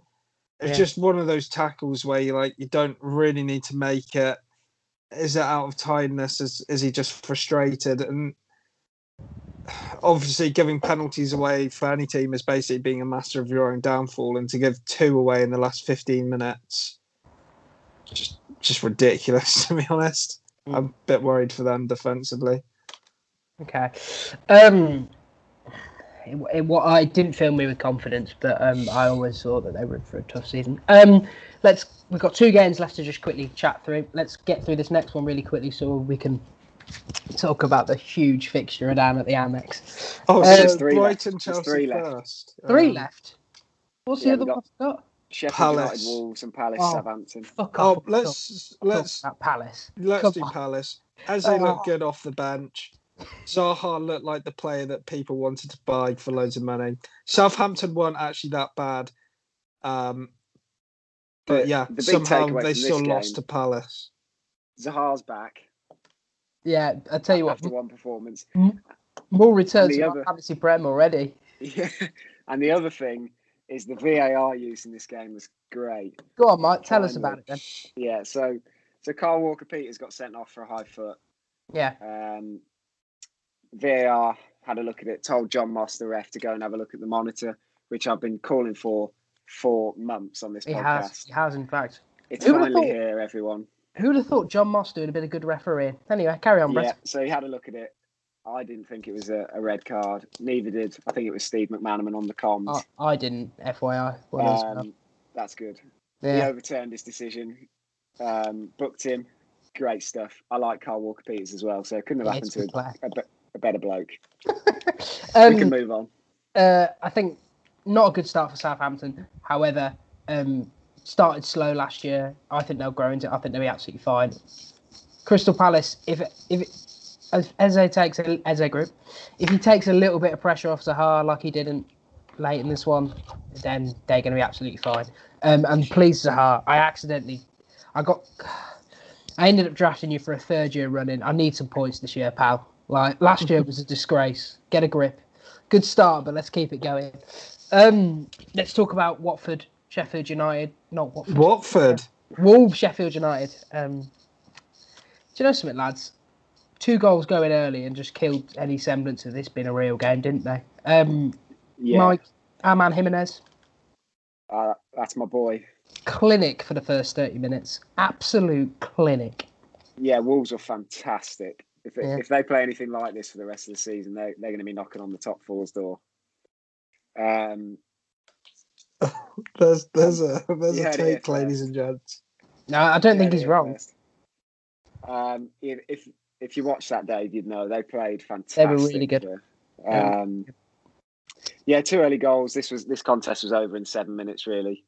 It's Yeah. just one of those tackles where you like you don't really need to make it. Is it out of tiredness? Is is he just frustrated? And obviously, giving penalties away for any team is basically being a master of your own downfall. And to give two away in the last fifteen minutes, just just ridiculous to be honest. Mm. I'm a bit worried for them defensively. Okay. Um, it, it, what I didn't fill me with confidence, but um, I always thought that they were in for a tough season. Um, let's. We've got two games left to just quickly chat through. Let's get through this next one really quickly so we can talk about the huge fixture down at the Amex. Oh, so There's three Brighton, left. There's Chelsea three left. first. Three Um, left. What's yeah, the other one got- got? Sheffield Palace. United, Wolves, and Palace, Oh. Southampton. Fuck Oh, off. let's let's that Palace. let's Come do on. Palace. As they Oh. look good off the bench, Zaha looked like the player that people wanted to buy for loads of money. Southampton weren't actually that bad, um, but The- yeah, the somehow they still this lost to Palace. Zaha's back Yeah, I tell you what, after one performance. more returns the to other- fantasy prem already. Yeah. and the other thing is the VAR use in this game was great. Go on, Mike. Tell us about it then. Yeah, so so Kyle Walker Peters got sent off for a high foot. Yeah. Um, VAR had a look at it, told John Moss, the ref, to go and have a look at the monitor, which I've been calling for for months on this He podcast. has. He has, in fact. It's Who would've finally thought- here, everyone. Who'd have thought John Moss doing a bit of good refereeing? Anyway, carry on, Yeah, Brett. so he had a look at it. I didn't think it was a, a red card. Neither did I think it was Steve McManaman on the comms. I, I didn't, FYI. Well, as well. um, that's good. He overturned his decision, um, booked him. Great stuff. I like Kyle Walker Peters as well, so it couldn't have Yeah, happened to a, a, a better bloke. we can Um, move on. uh, I think not a good start for Southampton. However, um, started slow last year. I think they'll grow into it. I think they'll be absolutely fine. Crystal Palace, if if as Eze takes a, Eze group, if he takes a little bit of pressure off Zaha like he didn't late in this one, then they're going to be absolutely fine. Um, and please Zaha, I accidentally, I got, I ended up drafting you for a third year running. I need some points this year, pal. Like last year was a disgrace. Get a grip. Good start, but let's keep it going. Um, let's talk about Watford, Sheffield United. Not Watford. Watford. Wolves, Sheffield United. Um, do you know something, lads? Two goals going early and just killed any semblance of this being a real game, didn't they? Um, Yeah, Mike, our man Jimenez, uh, that's my boy. clinic for the first 30 minutes. Absolute clinic. Yeah, Wolves are fantastic. If, Yeah. if they play anything like this for the rest of the season, they, they're going to be knocking on the top four's door. Um, There's there's a there's You a heard it take, ladies and gents. No, I don't think he's yeah, wrong. Um, if, if if you watched that day, you'd know they played fantastic. They were really good. for- Um, yeah, two early goals. This was this contest was over in seven minutes. Really,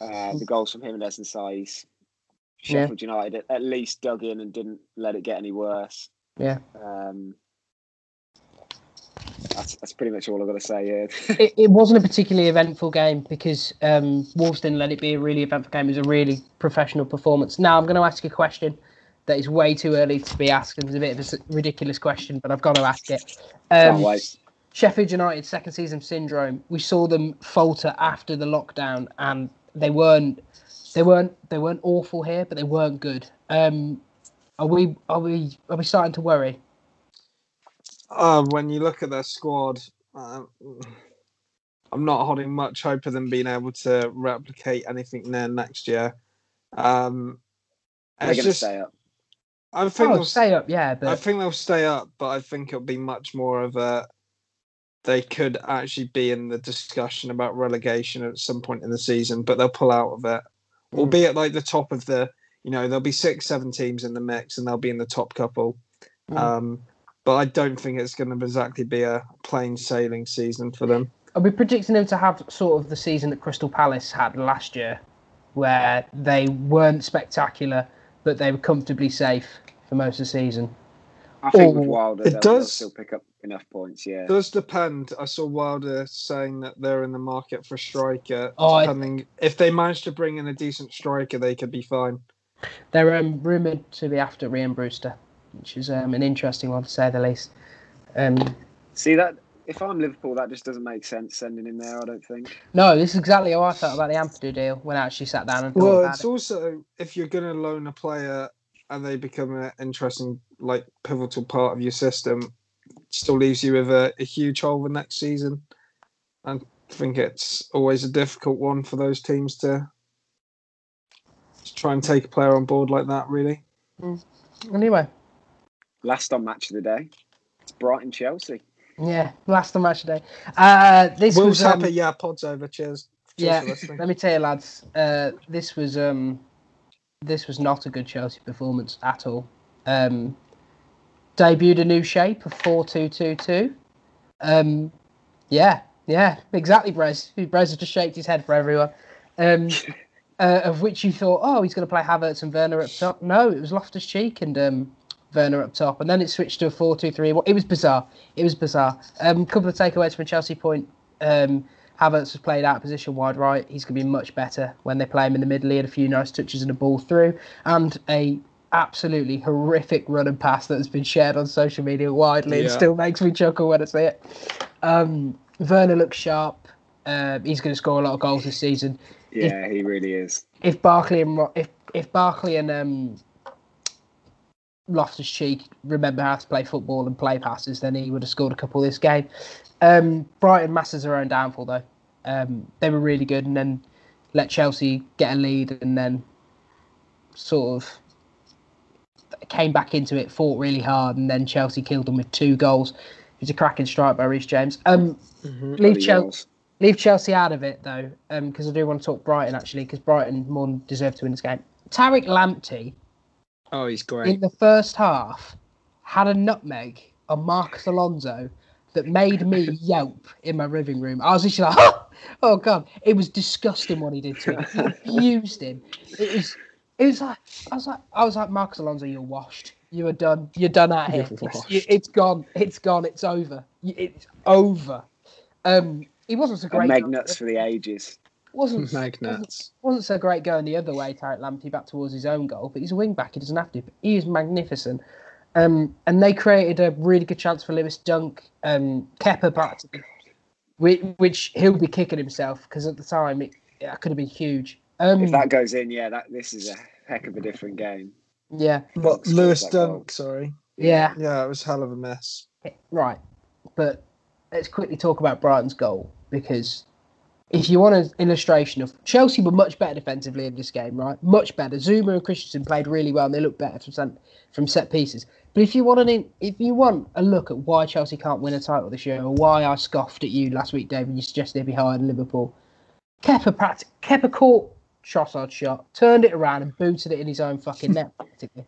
uh, the goals from Jimenez and Saiss. Yeah. Sheffield United at, least dug in and didn't let it get any worse. Yeah. Um, that's that's pretty much all I've got to say. Yeah. It, it wasn't a particularly eventful game because um, Wolves didn't let it be a really eventful game. It was a really professional performance. Now, I'm going to ask a question that is way too early to be asked. and It's a bit of a ridiculous question, but I've got to ask it. Can't Um, wait. Sheffield United second season syndrome. We saw them falter after the lockdown, and they weren't they weren't they weren't awful here, but they weren't good. Um, are we are we are we starting to worry? Uh, when you look at their squad, uh, I'm not holding much hope of them being able to replicate anything there next year. Um, They're going to stay up. I think Oh, they'll stay up, yeah, but I think they'll stay up, but I think it'll be much more of a. They could actually be in the discussion about relegation at some point in the season, but they'll pull out of it. Mm. Albeit like the top of the, you know, there'll be six, seven teams in the mix, and they'll be in the top couple. Mm. Um, but I don't think it's going to exactly be a plain sailing season for them. Are we predicting them to have sort of the season that Crystal Palace had last year, where they weren't spectacular, but they were comfortably safe for most of the season? I think with Oh, Wilder, it they'll, they'll does- still pick up enough points. Yeah. It does depend. I saw Wilder saying that they're in the market for a striker. Oh, I- depending if they manage to bring in a decent striker, they could be fine. They're um, rumoured to be after Ryan Brewster, which is um, an interesting one to say the least. Um, See that if I'm Liverpool, that just doesn't make sense sending him there. I don't think. No, this is exactly how I felt about the Ampadu deal when I actually sat down and thought Well, about it's it. also if you're going to loan a player and they become an interesting, like pivotal part of your system, still leaves you with a, a huge hole the next season. I think it's always a difficult one for those teams to, to try and take a player on board like that. Really, Anyway, Last on match of the day, it's Brighton Chelsea. yeah, last the match today. Uh, this Will's was um, happy. Yeah, pod's over. Cheers. Cheers yeah. Let me tell you, lads. Uh, this was um, this was not a good Chelsea performance at all. Um, debuted a new shape of four two two two. Um, yeah, yeah, exactly. Brez, Brez has just shaked his head for everyone. Um, uh, of which you thought, oh, he's going to play Havertz and Werner up top. No, it was Loftus Cheek and um, Werner up top, and then it switched to a four-two-three. It was bizarre. It was bizarre. A um, couple of takeaways from Chelsea point. Um, Havertz was played out of position wide right. He's going to be much better when they play him in the middle. He had a few nice touches and a ball through, and a absolutely horrific run and pass that has been shared on social media widely. It Yeah. still makes me chuckle when I see it. Um, Werner looks sharp. Uh, he's going to score a lot of goals this season. Yeah, he really is. If Barkley and if if Barkley and um, Loftus Cheek remember how to play football and play passes, then he would have scored a couple this game. Um, Brighton masters their own downfall though. Um, they were really good, and then let Chelsea get a lead, and then sort of came back into it, fought really hard, and then Chelsea killed them with two goals. It was a cracking strike by Reece James. Um, leave Chelsea. Leave Chelsea out of it though, because I do want to talk Brighton actually, because Brighton more than deserve to win this game. Tariq Lamptey Oh, he's great. in the first half had a nutmeg on Marcos Alonso that made me yelp in my living room. I was just like, oh god, it was disgusting what he did to him. He abused him. It was, it was like, I was like, I was like, Marcos Alonso, you're washed. You are done. You're done out here. You're washed. You- It's gone. It's gone. It's over. It's over. Um, he wasn't so great. Magnuts for the ages. wasn't Magnets. wasn't so great going the other way, Tariq Lamptey back towards his own goal, but he's a wing back. He doesn't have to. But he is magnificent. Um, and they created a really good chance for Lewis Dunk. Um, Kepa practically, which, which he'll be kicking himself because at the time it, it could have been huge. Um, If that goes in, yeah, that this is a heck of a different game. yeah, But Scores Lewis that goal. Dunk, sorry. yeah, Yeah, it was hell of a mess. right. But let's quickly talk about Brighton's goal because if you want an illustration of Chelsea were much better defensively in this game, right? Much better. Zouma and Christensen played really well and they looked better from set, from set pieces. But if you want an in, if you want a look at why Chelsea can't win a title this year, or why I scoffed at you last week, David, you suggested they'd be higher than Liverpool. Kepa pract- Kepa caught Trossard's shot, turned it around and booted it in his own fucking net. Practically,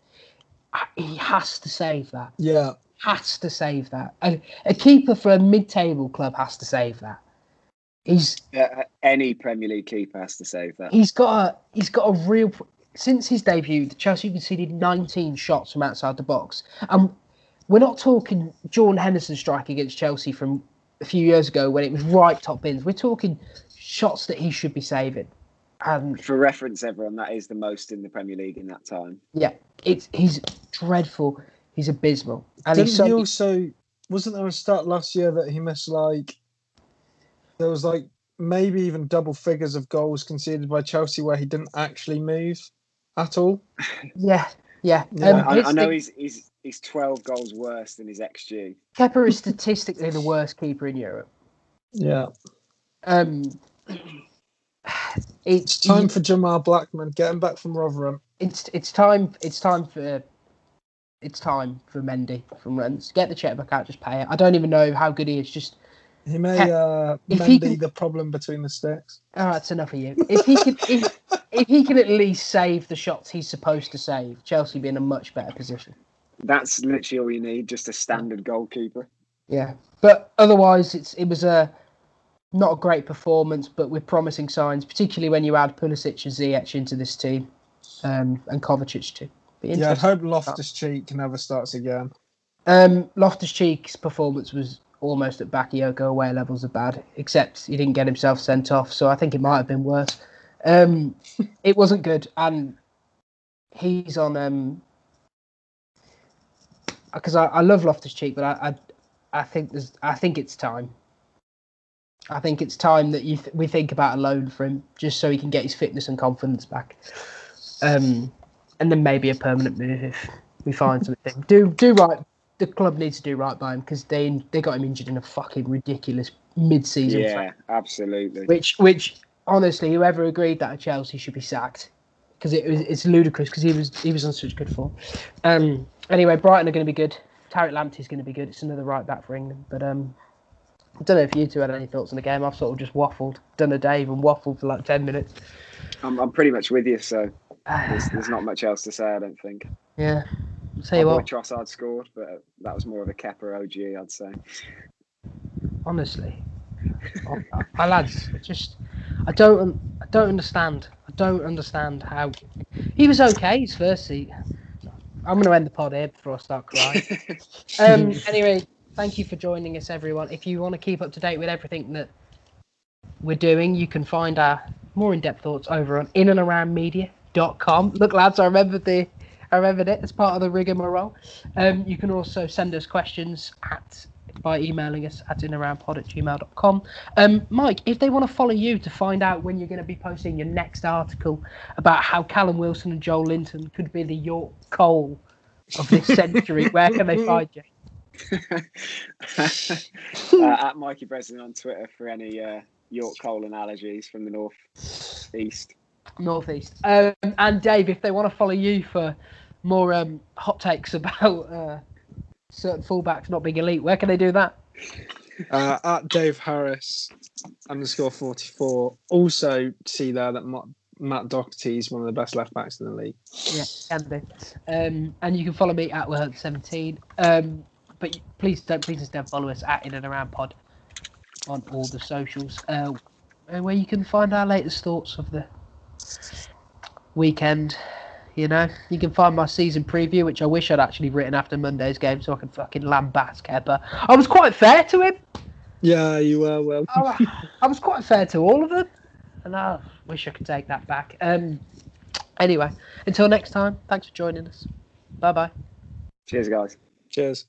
he has to save that Yeah. has to save that. A, a keeper for a mid-table club has to save that. He's Uh, any Premier League keeper has to save that. he's got a he's got a real. Since his debut, Chelsea conceded 19 shots from outside the box, and we're not talking John Henderson strike against Chelsea from a few years ago when it was right top bins. We're talking shots that he should be saving, and For reference, everyone, that is the most in the Premier League in that time. yeah, it's he's dreadful. He's abysmal, and Didn't he's so, he also wasn't there a stat last year that he missed like there was like maybe even double figures of goals conceded by Chelsea where he didn't actually move at all? yeah, yeah. Yeah, Um, I, I know he's he's he's twelve goals worse than his xG. Kepa is statistically the worst keeper in Europe. Yeah. Um, it's It's time for Jamal Blackman. getting back from Rotherham. it's it's time it's time for it's time for Mendy from Rennes. Get the check back out, just pay it. I don't even know how good he is. Just He may Ke- uh if he Mendy can- the problem between the sticks. all right, that's enough of you. If he can if, if he can at least save the shots he's supposed to save, Chelsea be in a much better position. That's literally all you need, just a standard goalkeeper. Yeah, but otherwise, it's it was a not a great performance, but with promising signs, particularly when you add Pulisic and Ziyech into this team, um, and Kovacic too. Yeah, I'd hope Loftus Cheek never starts again. Um, Loftus Cheek's performance was almost at Bakayoko away levels of bad, except he didn't get himself sent off, so I think it might have been worse. Um, it wasn't good, and he's on um because I, I love Loftus Cheek, but I, I I think there's. I think it's time. I think it's time that you th- we think about a loan for him, just so he can get his fitness and confidence back. Um, and then maybe a permanent move if we find something. Do do right. The club needs to do right by him because they they got him injured in a fucking ridiculous mid-season. Yeah, absolutely. Which which honestly, whoever agreed that at Chelsea should be sacked because it was it's ludicrous because he was he was on such good form. Um. Anyway, Brighton are going to be good. Tariq Lamptey's going to be good. It's another right back for England. But um, I don't know if you two had any thoughts on the game. I've sort of just waffled, done a Dave and waffled for like ten minutes. I'm, I'm pretty much with you, so there's, there's not much else to say. I don't think. yeah. Tell I you what, Trossard scored, but that was more of a Kepa OG, I'd say. honestly, I, I, lads, I just I don't I don't understand. I don't understand how he was okay his first seat. I'm going to end the pod here before I start crying. um, anyway, thank you for joining us, everyone. If you want to keep up to date with everything that we're doing, you can find our more in-depth thoughts over on inaroundmedia.com. Look, lads, I remembered the I remembered it as part of the rigmarole. Um, you can also send us questions at by emailing us at inaroundpod at gmail.com. Um, Mike, if they want to follow you to find out when you're going to be posting your next article about how Callum Wilson and Joelinton could be the Yorke Cole of this century, where can they find you? uh, at Mikey Breslin on Twitter for any uh, York coal analogies from the north east. Northeast. Um, and Dave, if they want to follow you for more um, hot takes about uh, certain fullbacks not being elite, where can they do that? Uh, at Dave Harris underscore 44. Also, see there that Matt, Matt Doherty is one of the best left backs in the league. Yeah, can do. Um, and you can follow me at World17. Um, but please don't, please just don't follow us at In and Around Pod on all the socials, uh, and where you can find our latest thoughts of the weekend. You know, you can find my season preview, which I wish I'd actually written after Monday's game, so I can fucking lambast Kepa. I was quite fair to him. Yeah, you were well. I, I was quite fair to all of them, and I wish I could take that back. Um, anyway, until next time, thanks for joining us. Bye bye. Cheers, guys. Cheers.